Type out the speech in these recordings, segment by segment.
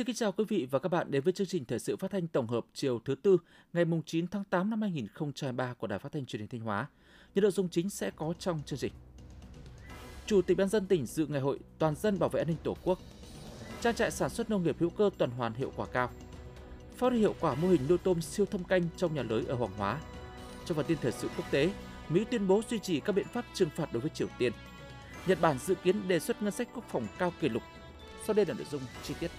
Xin kính chào quý vị và các bạn đến với chương trình thời sự phát thanh tổng hợp chiều thứ tư ngày 9 tháng 8 năm 2023 của Đài Phát thanh Truyền hình Thanh Hóa. Những nội dung chính sẽ có trong chương trình. Chủ tịch ban dân tỉnh dự ngày hội toàn dân bảo vệ an ninh Tổ quốc. Trang trại sản xuất nông nghiệp hữu cơ tuần hoàn hiệu quả cao. Phát huy hiệu quả mô hình nuôi tôm siêu thâm canh trong nhà lưới ở Hoàng Hóa. Trong phần tin thời sự quốc tế, Mỹ tuyên bố duy trì các biện pháp trừng phạt đối với Triều Tiên. Nhật Bản dự kiến đề xuất ngân sách quốc phòng cao kỷ lục. Sau đây là nội dung chi tiết.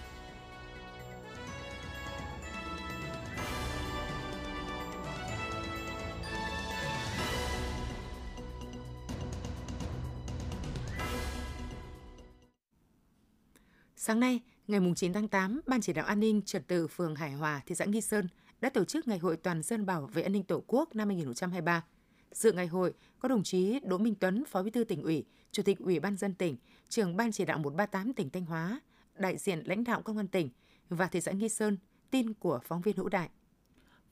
Sáng nay, ngày 9 tháng 8, Ban chỉ đạo an ninh trật tự phường Hải Hòa, thị xã Nghi Sơn đã tổ chức Ngày hội toàn dân bảo vệ an ninh Tổ quốc năm 2023. Dự ngày hội có đồng chí Đỗ Minh Tuấn, Phó Bí thư tỉnh ủy, Chủ tịch Ủy ban dân tỉnh, trưởng Ban chỉ đạo 138 tỉnh Thanh Hóa, đại diện lãnh đạo công an tỉnh và thị xã Nghi Sơn, tin của phóng viên Hữu Đại.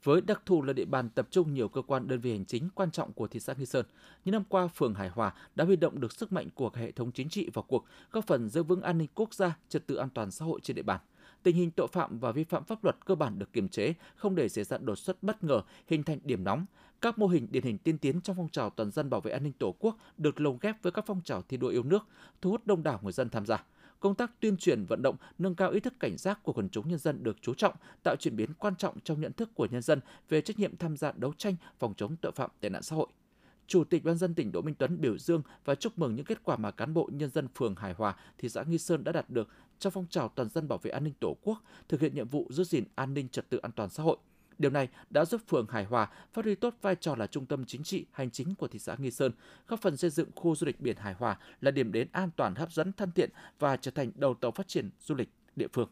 Với đặc thù là địa bàn tập trung nhiều cơ quan đơn vị hành chính quan trọng của thị xã Nghi Sơn, những năm qua phường Hải Hòa đã huy động được sức mạnh của cả hệ thống chính trị vào cuộc, góp phần giữ vững an ninh quốc gia, trật tự an toàn xã hội trên địa bàn. Tình hình tội phạm và vi phạm pháp luật cơ bản được kiềm chế, không để xảy ra đột xuất bất ngờ, hình thành điểm nóng. Các mô hình điển hình tiên tiến trong phong trào toàn dân bảo vệ an ninh Tổ quốc được lồng ghép với các phong trào thi đua yêu nước, thu hút đông đảo người dân tham gia công tác tuyên truyền vận động, nâng cao ý thức cảnh giác của quần chúng nhân dân được chú trọng, tạo chuyển biến quan trọng trong nhận thức của nhân dân về trách nhiệm tham gia đấu tranh phòng chống tội phạm tệ nạn xã hội. Chủ tịch Ban dân tỉnh Đỗ Minh Tuấn biểu dương và chúc mừng những kết quả mà cán bộ nhân dân phường Hải Hòa, thị xã Nghi Sơn đã đạt được trong phong trào toàn dân bảo vệ an ninh Tổ quốc, thực hiện nhiệm vụ giữ gìn an ninh trật tự an toàn xã hội – Điều này đã giúp phường Hải Hòa phát huy tốt vai trò là trung tâm chính trị, hành chính của thị xã Nghi Sơn, góp phần xây dựng khu du lịch biển Hải Hòa là điểm đến an toàn, hấp dẫn, thân thiện và trở thành đầu tàu phát triển du lịch địa phương.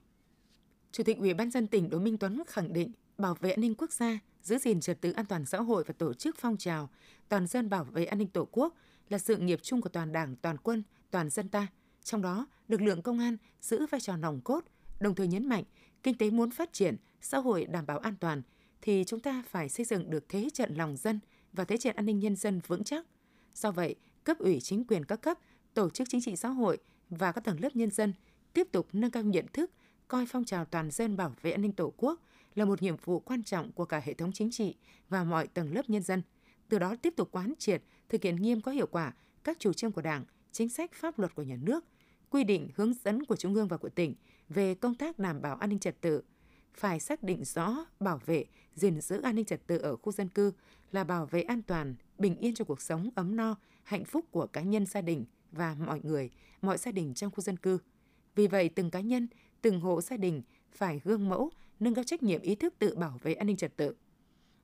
Chủ tịch Ủy ban dân tỉnh Đỗ Minh Tuấn khẳng định bảo vệ an ninh quốc gia, giữ gìn trật tự an toàn xã hội và tổ chức phong trào toàn dân bảo vệ an ninh Tổ quốc là sự nghiệp chung của toàn Đảng, toàn quân, toàn dân ta. Trong đó, lực lượng công an giữ vai trò nòng cốt, đồng thời nhấn mạnh kinh tế muốn phát triển, xã hội đảm bảo an toàn thì chúng ta phải xây dựng được thế trận lòng dân và thế trận an ninh nhân dân vững chắc. Do vậy, cấp ủy chính quyền các cấp, tổ chức chính trị xã hội và các tầng lớp nhân dân tiếp tục nâng cao nhận thức, coi phong trào toàn dân bảo vệ an ninh Tổ quốc là một nhiệm vụ quan trọng của cả hệ thống chính trị và mọi tầng lớp nhân dân. Từ đó tiếp tục quán triệt, thực hiện nghiêm có hiệu quả các chủ trương của Đảng, chính sách pháp luật của nhà nước, quy định hướng dẫn của Trung ương và của tỉnh về công tác đảm bảo an ninh trật tự, phải xác định rõ bảo vệ, gìn giữ an ninh trật tự ở khu dân cư là bảo vệ an toàn, bình yên cho cuộc sống ấm no, hạnh phúc của cá nhân gia đình và mọi người, mọi gia đình trong khu dân cư. Vì vậy, từng cá nhân, từng hộ gia đình phải gương mẫu, nâng cao trách nhiệm ý thức tự bảo vệ an ninh trật tự.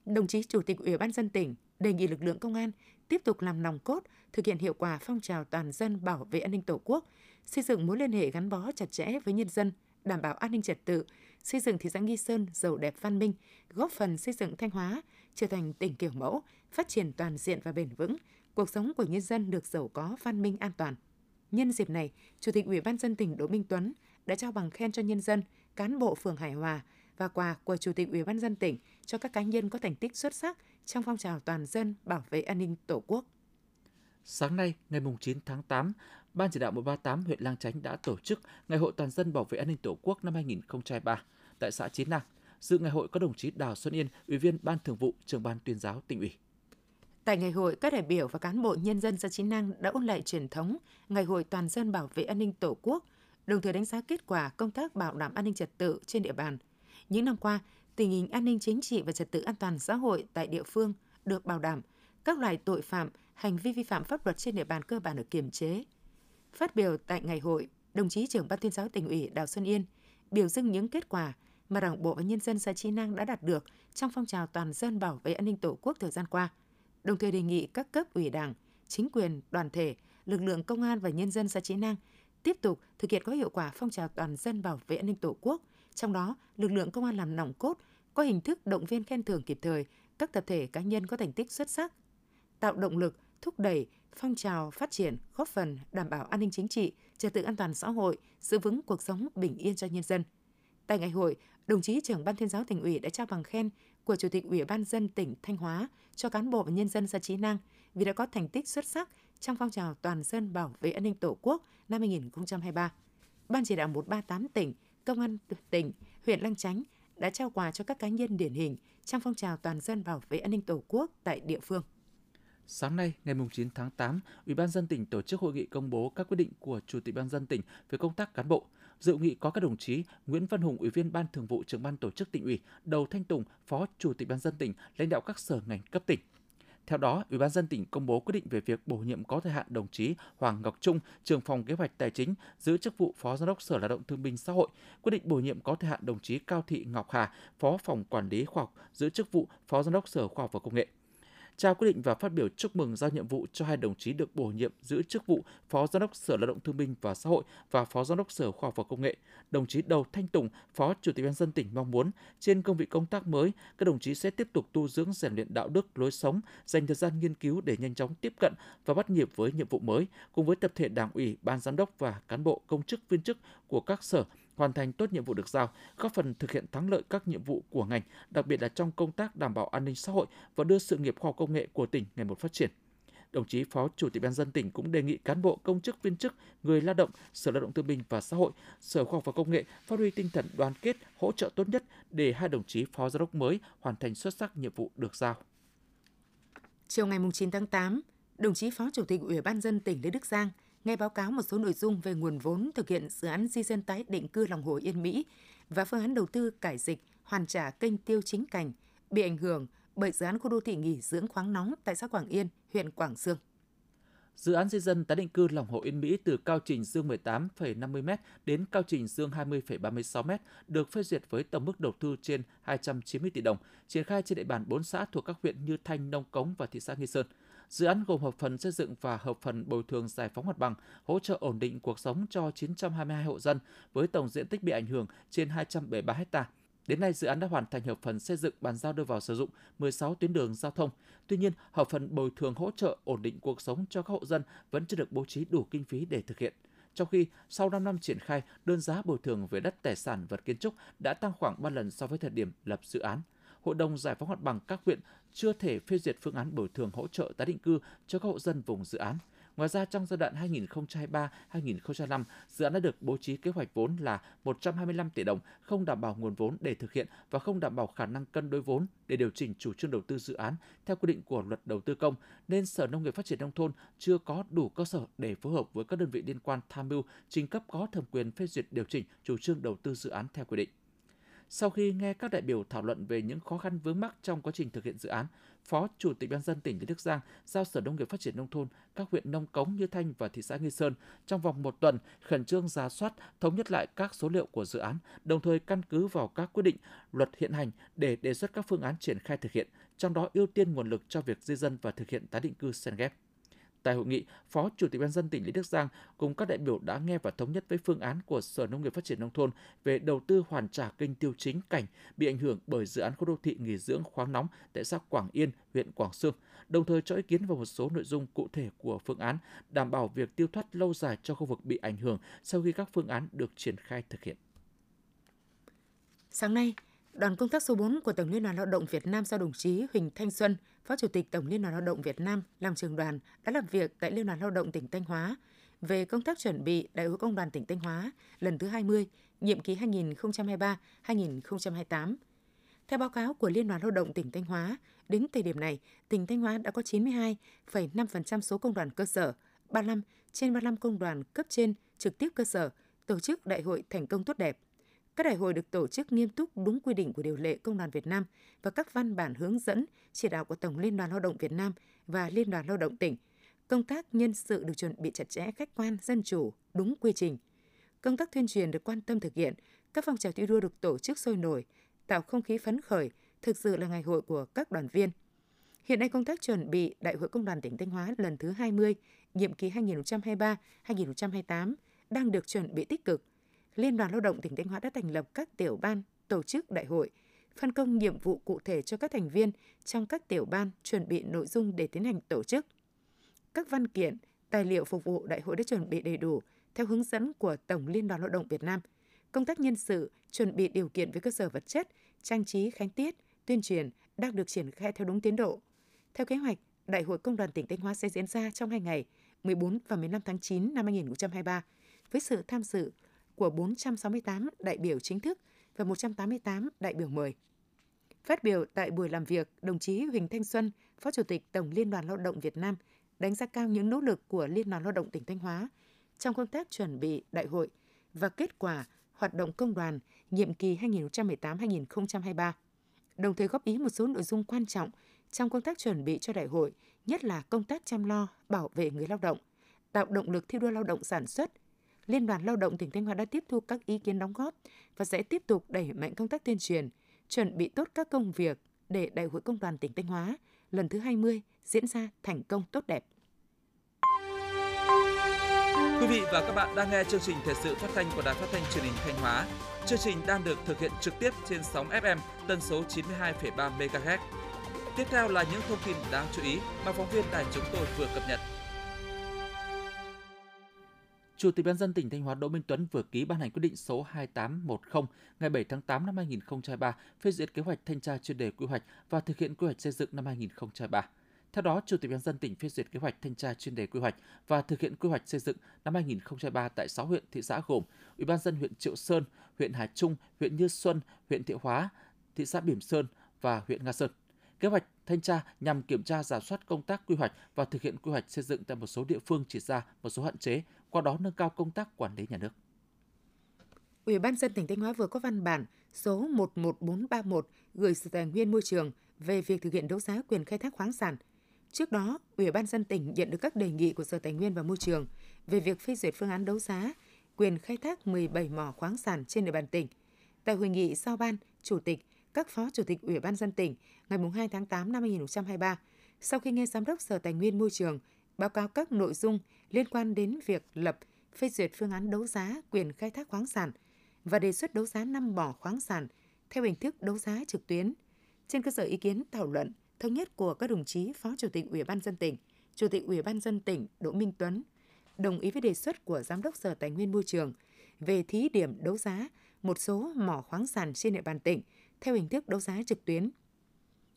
Đồng chí Chủ tịch Ủy ban dân tỉnh đề nghị lực lượng công an tiếp tục làm nòng cốt, thực hiện hiệu quả phong trào toàn dân bảo vệ an ninh Tổ quốc, xây dựng mối liên hệ gắn bó chặt chẽ với nhân dân, đảm bảo an ninh trật tự, xây dựng thị xã Nghi Sơn giàu đẹp văn minh, góp phần xây dựng Thanh Hóa trở thành tỉnh kiểu mẫu, phát triển toàn diện và bền vững, cuộc sống của nhân dân được giàu có, văn minh, an toàn. Nhân dịp này, Chủ tịch Ủy ban dân tỉnh Đỗ Minh Tuấn đã trao bằng khen cho nhân dân, cán bộ phường Hải Hòa và quà của Chủ tịch Ủy ban dân tỉnh cho các cá nhân có thành tích xuất sắc trong phong trào toàn dân bảo vệ an ninh Tổ quốc. Sáng nay, ngày 9 tháng 8, Ban chỉ đạo 138 huyện Lang Chánh đã tổ chức Ngày hội toàn dân bảo vệ an ninh Tổ quốc năm 2023 tại xã Chí Nàng. Dự ngày hội có đồng chí Đào Xuân Yên, Ủy viên Ban Thường vụ, Trưởng ban Tuyên giáo tỉnh ủy. Tại ngày hội, các đại biểu và cán bộ nhân dân xã Chí Năng đã ôn lại truyền thống Ngày hội toàn dân bảo vệ an ninh Tổ quốc, đồng thời đánh giá kết quả công tác bảo đảm an ninh trật tự trên địa bàn. Những năm qua, tình hình an ninh chính trị và trật tự an toàn xã hội tại địa phương được bảo đảm, các loại tội phạm, hành vi vi phạm pháp luật trên địa bàn cơ bản được kiềm chế. Phát biểu tại ngày hội, đồng chí trưởng ban tuyên giáo tỉnh ủy Đào Xuân Yên biểu dương những kết quả mà Đảng bộ và nhân dân xã Chi Năng đã đạt được trong phong trào toàn dân bảo vệ an ninh Tổ quốc thời gian qua. Đồng thời đề nghị các cấp ủy Đảng, chính quyền, đoàn thể, lực lượng công an và nhân dân xã Chi Năng tiếp tục thực hiện có hiệu quả phong trào toàn dân bảo vệ an ninh Tổ quốc, trong đó lực lượng công an làm nòng cốt, có hình thức động viên khen thưởng kịp thời các tập thể cá nhân có thành tích xuất sắc, tạo động lực thúc đẩy phong trào phát triển, góp phần đảm bảo an ninh chính trị, trật tự an toàn xã hội, giữ vững cuộc sống bình yên cho nhân dân. Tại ngày hội, đồng chí trưởng ban tuyên giáo tỉnh ủy đã trao bằng khen của Chủ tịch Ủy ban dân tỉnh Thanh Hóa cho cán bộ và nhân dân xã trí Năng vì đã có thành tích xuất sắc trong phong trào toàn dân bảo vệ an ninh Tổ quốc năm 2023. Ban chỉ đạo 138 tỉnh Công an tỉnh, huyện Lăng Chánh đã trao quà cho các cá nhân điển hình trong phong trào toàn dân bảo vệ an ninh Tổ quốc tại địa phương. Sáng nay, ngày 9 tháng 8, Ủy ban dân tỉnh tổ chức hội nghị công bố các quyết định của Chủ tịch ban dân tỉnh về công tác cán bộ. Dự nghị có các đồng chí Nguyễn Văn Hùng, Ủy viên Ban Thường vụ Trưởng ban Tổ chức tỉnh ủy, Đầu Thanh Tùng, Phó Chủ tịch ban dân tỉnh, lãnh đạo các sở ngành cấp tỉnh. Theo đó, Ủy ban dân tỉnh công bố quyết định về việc bổ nhiệm có thời hạn đồng chí Hoàng Ngọc Trung, trưởng phòng kế hoạch tài chính, giữ chức vụ Phó Giám đốc Sở Lao động Thương binh Xã hội, quyết định bổ nhiệm có thời hạn đồng chí Cao Thị Ngọc Hà, Phó phòng quản lý khoa học, giữ chức vụ Phó Giám đốc Sở Khoa học và Công nghệ trao quyết định và phát biểu chúc mừng giao nhiệm vụ cho hai đồng chí được bổ nhiệm giữ chức vụ Phó Giám đốc Sở Lao động Thương binh và Xã hội và Phó Giám đốc Sở Khoa học và Công nghệ. Đồng chí Đầu Thanh Tùng, Phó Chủ tịch Ban dân tỉnh mong muốn trên công vị công tác mới, các đồng chí sẽ tiếp tục tu dưỡng rèn luyện đạo đức, lối sống, dành thời gian nghiên cứu để nhanh chóng tiếp cận và bắt nhịp với nhiệm vụ mới, cùng với tập thể Đảng ủy, Ban giám đốc và cán bộ công chức viên chức của các sở hoàn thành tốt nhiệm vụ được giao, góp phần thực hiện thắng lợi các nhiệm vụ của ngành, đặc biệt là trong công tác đảm bảo an ninh xã hội và đưa sự nghiệp khoa học công nghệ của tỉnh ngày một phát triển. Đồng chí Phó Chủ tịch Ban dân tỉnh cũng đề nghị cán bộ công chức viên chức, người lao động, Sở Lao động Thương binh và Xã hội, Sở Khoa học và Công nghệ phát huy tinh thần đoàn kết, hỗ trợ tốt nhất để hai đồng chí phó giám đốc mới hoàn thành xuất sắc nhiệm vụ được giao. Chiều ngày 9 tháng 8, đồng chí Phó Chủ tịch Ủy ban dân tỉnh Lê Đức Giang nghe báo cáo một số nội dung về nguồn vốn thực hiện dự án di dân tái định cư lòng hồ Yên Mỹ và phương án đầu tư cải dịch, hoàn trả kênh tiêu chính cảnh bị ảnh hưởng bởi dự án khu đô thị nghỉ dưỡng khoáng nóng tại xã Quảng Yên, huyện Quảng Sương. Dự án di dân tái định cư lòng hồ Yên Mỹ từ cao trình dương 18,50m đến cao trình dương 20,36m được phê duyệt với tổng mức đầu tư trên 290 tỷ đồng, triển khai trên địa bàn 4 xã thuộc các huyện như Thanh, Nông Cống và thị xã Nghi Sơn. Dự án gồm hợp phần xây dựng và hợp phần bồi thường giải phóng mặt bằng, hỗ trợ ổn định cuộc sống cho 922 hộ dân với tổng diện tích bị ảnh hưởng trên 273 ha. Đến nay, dự án đã hoàn thành hợp phần xây dựng bàn giao đưa vào sử dụng 16 tuyến đường giao thông. Tuy nhiên, hợp phần bồi thường hỗ trợ ổn định cuộc sống cho các hộ dân vẫn chưa được bố trí đủ kinh phí để thực hiện. Trong khi sau 5 năm triển khai, đơn giá bồi thường về đất tài sản vật kiến trúc đã tăng khoảng 3 lần so với thời điểm lập dự án. Hội đồng Giải phóng mặt bằng các huyện chưa thể phê duyệt phương án bồi thường hỗ trợ tái định cư cho các hộ dân vùng dự án. Ngoài ra, trong giai đoạn 2023-2025, dự án đã được bố trí kế hoạch vốn là 125 tỷ đồng, không đảm bảo nguồn vốn để thực hiện và không đảm bảo khả năng cân đối vốn để điều chỉnh chủ trương đầu tư dự án theo quy định của luật đầu tư công, nên Sở Nông nghiệp Phát triển Nông thôn chưa có đủ cơ sở để phối hợp với các đơn vị liên quan tham mưu trình cấp có thẩm quyền phê duyệt điều chỉnh chủ trương đầu tư dự án theo quy định. Sau khi nghe các đại biểu thảo luận về những khó khăn vướng mắc trong quá trình thực hiện dự án, Phó Chủ tịch Ban dân tỉnh Lý Đức Giang giao Sở Nông nghiệp Phát triển Nông thôn các huyện Nông Cống Như Thanh và thị xã Nghi Sơn trong vòng một tuần khẩn trương ra soát, thống nhất lại các số liệu của dự án, đồng thời căn cứ vào các quyết định, luật hiện hành để đề xuất các phương án triển khai thực hiện, trong đó ưu tiên nguồn lực cho việc di dân và thực hiện tái định cư sen ghép. Tại hội nghị, Phó Chủ tịch Ban dân tỉnh Lý Đức Giang cùng các đại biểu đã nghe và thống nhất với phương án của Sở Nông nghiệp Phát triển nông thôn về đầu tư hoàn trả kênh tiêu chính cảnh bị ảnh hưởng bởi dự án khu đô thị nghỉ dưỡng khoáng nóng tại xã Quảng Yên, huyện Quảng Sương, đồng thời cho ý kiến vào một số nội dung cụ thể của phương án đảm bảo việc tiêu thoát lâu dài cho khu vực bị ảnh hưởng sau khi các phương án được triển khai thực hiện. Sáng nay, đoàn công tác số 4 của Tổng Liên đoàn Lao động Việt Nam do đồng chí Huỳnh Thanh Xuân, Phó Chủ tịch Tổng Liên đoàn Lao động Việt Nam làm trường đoàn đã làm việc tại Liên đoàn Lao động tỉnh Thanh Hóa về công tác chuẩn bị Đại hội Công đoàn tỉnh Thanh Hóa lần thứ 20, nhiệm kỳ 2023-2028. Theo báo cáo của Liên đoàn Lao động tỉnh Thanh Hóa, đến thời điểm này, tỉnh Thanh Hóa đã có 92,5% số công đoàn cơ sở, 35 trên 35 công đoàn cấp trên trực tiếp cơ sở tổ chức đại hội thành công tốt đẹp. Các đại hội được tổ chức nghiêm túc đúng quy định của điều lệ Công đoàn Việt Nam và các văn bản hướng dẫn, chỉ đạo của Tổng Liên đoàn Lao động Việt Nam và Liên đoàn Lao động tỉnh. Công tác nhân sự được chuẩn bị chặt chẽ, khách quan, dân chủ, đúng quy trình. Công tác tuyên truyền được quan tâm thực hiện, các phong trào thi đua được tổ chức sôi nổi, tạo không khí phấn khởi, thực sự là ngày hội của các đoàn viên. Hiện nay công tác chuẩn bị Đại hội Công đoàn tỉnh Thanh Hóa lần thứ 20, nhiệm kỳ 2023-2028 đang được chuẩn bị tích cực – Liên đoàn Lao động tỉnh Thanh Hóa đã thành lập các tiểu ban tổ chức đại hội, phân công nhiệm vụ cụ thể cho các thành viên trong các tiểu ban chuẩn bị nội dung để tiến hành tổ chức. Các văn kiện, tài liệu phục vụ đại hội đã chuẩn bị đầy đủ theo hướng dẫn của Tổng Liên đoàn Lao động Việt Nam. Công tác nhân sự, chuẩn bị điều kiện về cơ sở vật chất, trang trí khánh tiết, tuyên truyền đang được triển khai theo đúng tiến độ. Theo kế hoạch, Đại hội Công đoàn tỉnh Thanh Hóa sẽ diễn ra trong hai ngày 14 và 15 tháng 9 năm 2023 với sự tham dự của 468 đại biểu chính thức và 188 đại biểu mời. Phát biểu tại buổi làm việc, đồng chí Huỳnh Thanh Xuân, Phó Chủ tịch Tổng Liên đoàn Lao động Việt Nam, đánh giá cao những nỗ lực của Liên đoàn Lao động tỉnh Thanh Hóa trong công tác chuẩn bị đại hội và kết quả hoạt động công đoàn nhiệm kỳ 2018-2023, đồng thời góp ý một số nội dung quan trọng trong công tác chuẩn bị cho đại hội, nhất là công tác chăm lo, bảo vệ người lao động, tạo động lực thi đua lao động sản xuất. Liên đoàn Lao động tỉnh Thanh Hóa đã tiếp thu các ý kiến đóng góp và sẽ tiếp tục đẩy mạnh công tác tuyên truyền, chuẩn bị tốt các công việc để Đại hội Công đoàn tỉnh Thanh Hóa lần thứ 20 diễn ra thành công tốt đẹp. Quý vị và các bạn đang nghe chương trình thời sự phát thanh của Đài Phát thanh Truyền hình Thanh Hóa. Chương trình đang được thực hiện trực tiếp trên sóng FM tần số 92,3 MHz. Tiếp theo là những thông tin đáng chú ý mà phóng viên đài chúng tôi vừa cập nhật. Chủ tịch ban dân tỉnh Thanh Hóa Đỗ Minh Tuấn vừa ký ban hành quyết định số 2810 ngày 7 tháng 8 năm 2023 phê duyệt kế hoạch thanh tra chuyên đề quy hoạch và thực hiện quy hoạch xây dựng năm 2023. Theo đó, Chủ tịch ban dân tỉnh phê duyệt kế hoạch thanh tra chuyên đề quy hoạch và thực hiện quy hoạch xây dựng năm 2023 tại 6 huyện thị xã gồm Ủy ban dân huyện Triệu Sơn, huyện Hà Trung, huyện Như Xuân, huyện Thiệu Hóa, thị xã Bỉm Sơn và huyện Nga Sơn. Kế hoạch thanh tra nhằm kiểm tra giả soát công tác quy hoạch và thực hiện quy hoạch xây dựng tại một số địa phương chỉ ra một số hạn chế, qua đó nâng cao công tác quản lý nhà nước. Ủy ban dân tỉnh Thanh Hóa vừa có văn bản số 11431 gửi Sở Tài nguyên Môi trường về việc thực hiện đấu giá quyền khai thác khoáng sản – Trước đó, Ủy ban dân tỉnh nhận được các đề nghị của Sở Tài nguyên và Môi trường về việc phê duyệt phương án đấu giá quyền khai thác 17 mỏ khoáng sản trên địa bàn tỉnh. Tại hội nghị sau ban, Chủ tịch, các phó chủ tịch Ủy ban dân tỉnh ngày 2 tháng 8 năm 2023, sau khi nghe Giám đốc Sở Tài nguyên Môi trường báo cáo các nội dung liên quan đến việc lập, phê duyệt phương án đấu giá quyền khai thác khoáng sản và đề xuất đấu giá năm mỏ khoáng sản theo hình thức đấu giá trực tuyến. Trên cơ sở ý kiến thảo luận, thống nhất của các đồng chí Phó Chủ tịch Ủy ban dân tỉnh, Chủ tịch Ủy ban dân tỉnh Đỗ Minh Tuấn đồng ý với đề xuất của Giám đốc Sở Tài nguyên Môi trường về thí điểm đấu giá một số mỏ khoáng sản trên địa bàn tỉnh theo hình thức đấu giá trực tuyến.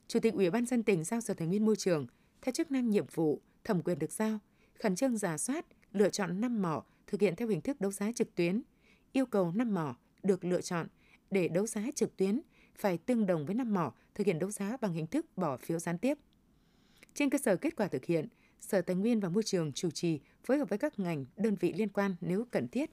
Chủ tịch Ủy ban dân tỉnh giao Sở Tài nguyên Môi trường theo chức năng nhiệm vụ, thẩm quyền được giao, khẩn trương giả soát, lựa chọn 5 mỏ thực hiện theo hình thức đấu giá trực tuyến, yêu cầu 5 mỏ được lựa chọn để đấu giá trực tuyến phải tương đồng với năm mỏ thực hiện đấu giá bằng hình thức bỏ phiếu gián tiếp. Trên cơ sở kết quả thực hiện, Sở Tài nguyên và Môi trường chủ trì phối hợp với các ngành, đơn vị liên quan nếu cần thiết,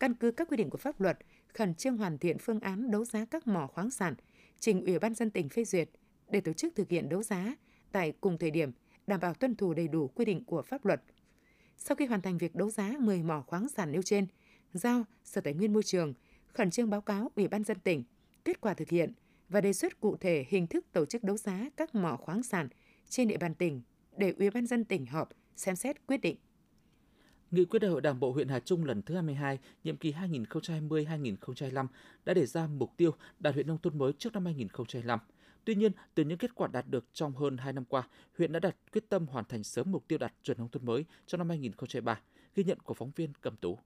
căn cứ các quy định của pháp luật, khẩn trương hoàn thiện phương án đấu giá các mỏ khoáng sản, trình Ủy ban dân tỉnh phê duyệt để tổ chức thực hiện đấu giá tại cùng thời điểm, đảm bảo tuân thủ đầy đủ quy định của pháp luật. Sau khi hoàn thành việc đấu giá 10 mỏ khoáng sản nêu trên, giao Sở Tài nguyên Môi trường khẩn trương báo cáo Ủy ban dân tỉnh kết quả thực hiện, và đề xuất cụ thể hình thức tổ chức đấu giá các mỏ khoáng sản trên địa bàn tỉnh để Ủy ban dân tỉnh họp xem xét quyết định. Nghị quyết đại hội Đảng bộ huyện Hà Trung lần thứ 22, nhiệm kỳ 2020-2025 đã đề ra mục tiêu đạt huyện nông thôn mới trước năm 2025. Tuy nhiên, từ những kết quả đạt được trong hơn 2 năm qua, huyện đã đặt quyết tâm hoàn thành sớm mục tiêu đạt chuẩn nông thôn mới trong năm 2023, ghi nhận của phóng viên Cầm Tú.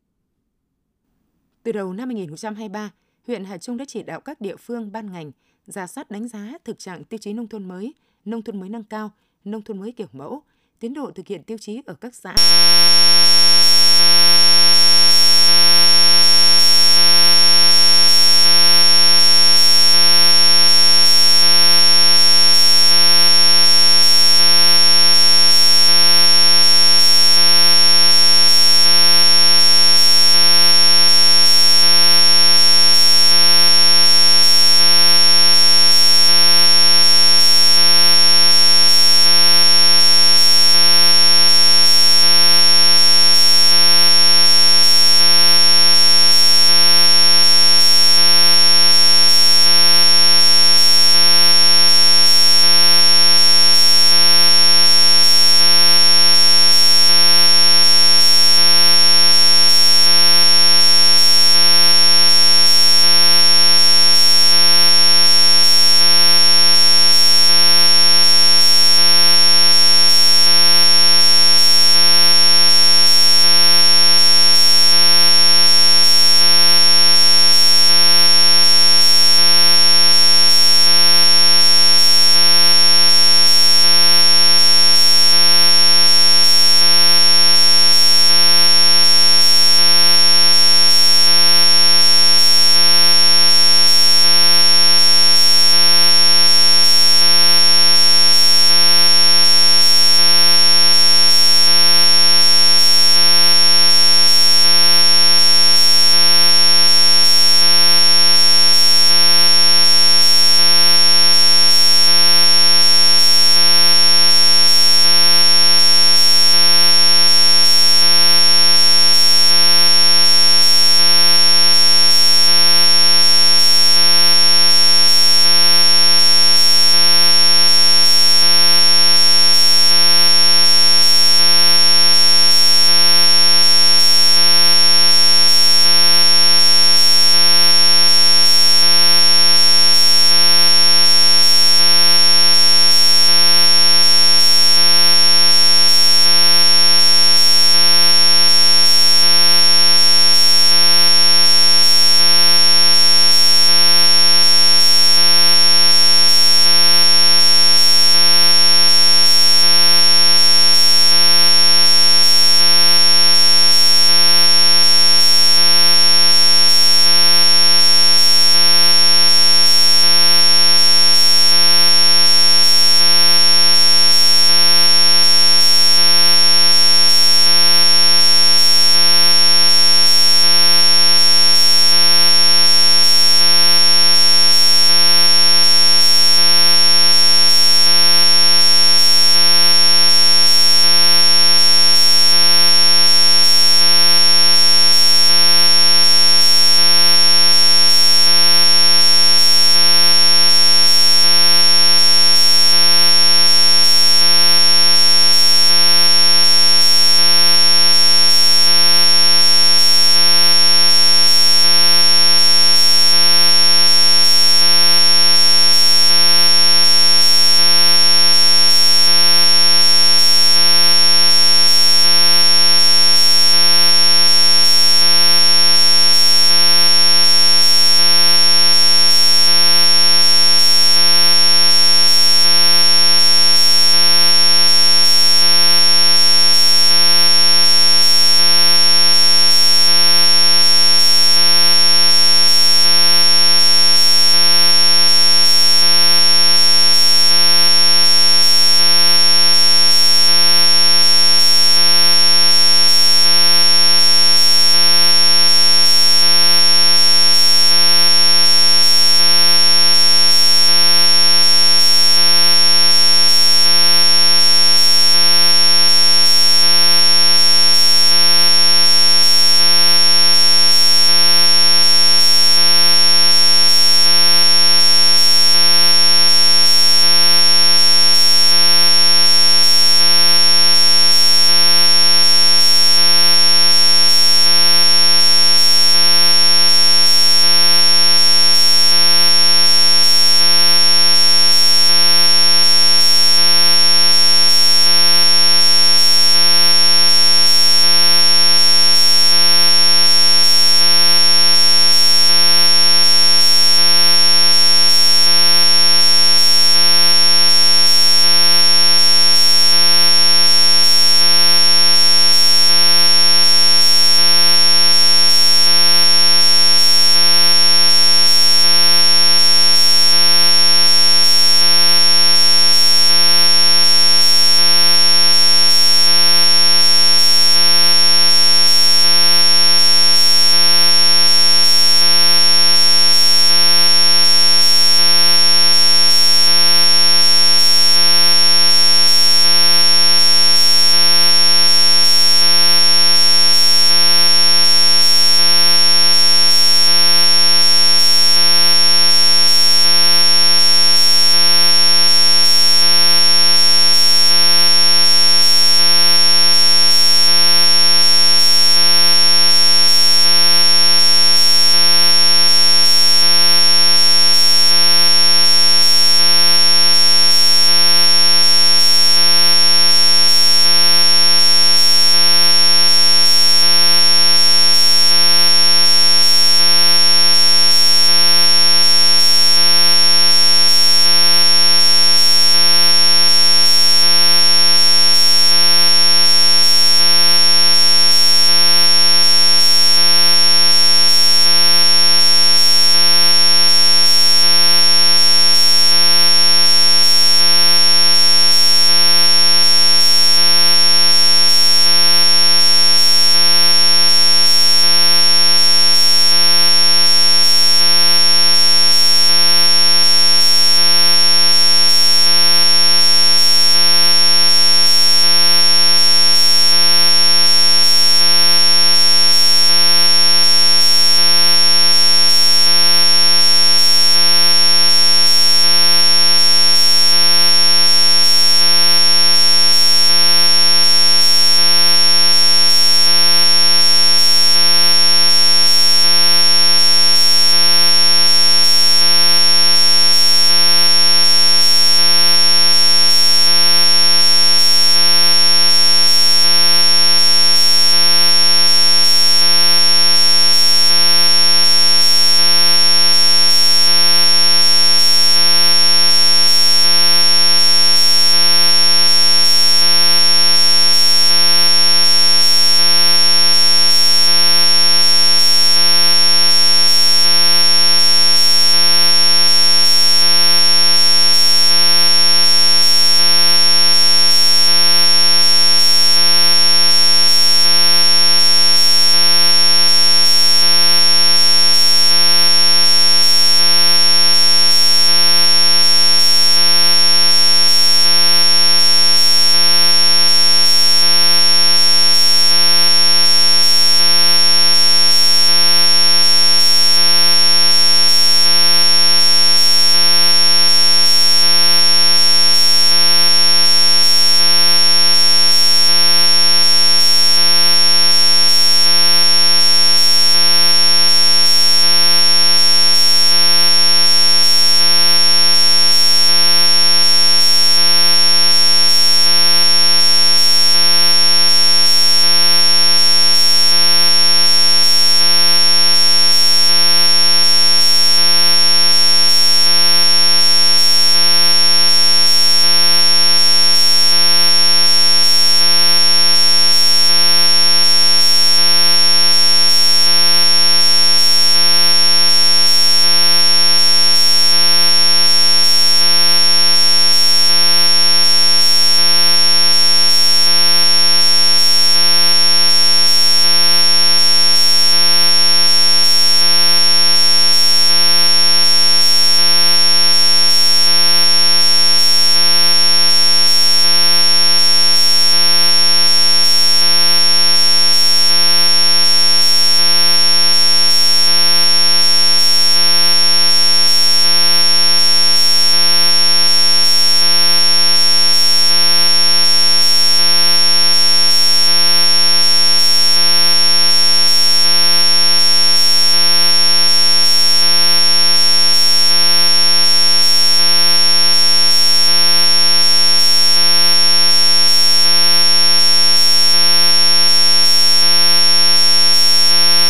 Từ đầu năm 2023, huyện Hà Trung đã chỉ đạo các địa phương ban ngành giả soát đánh giá thực trạng tiêu chí nông thôn mới, nông thôn mới nâng cao, nông thôn mới kiểu mẫu, tiến độ thực hiện tiêu chí ở các xã.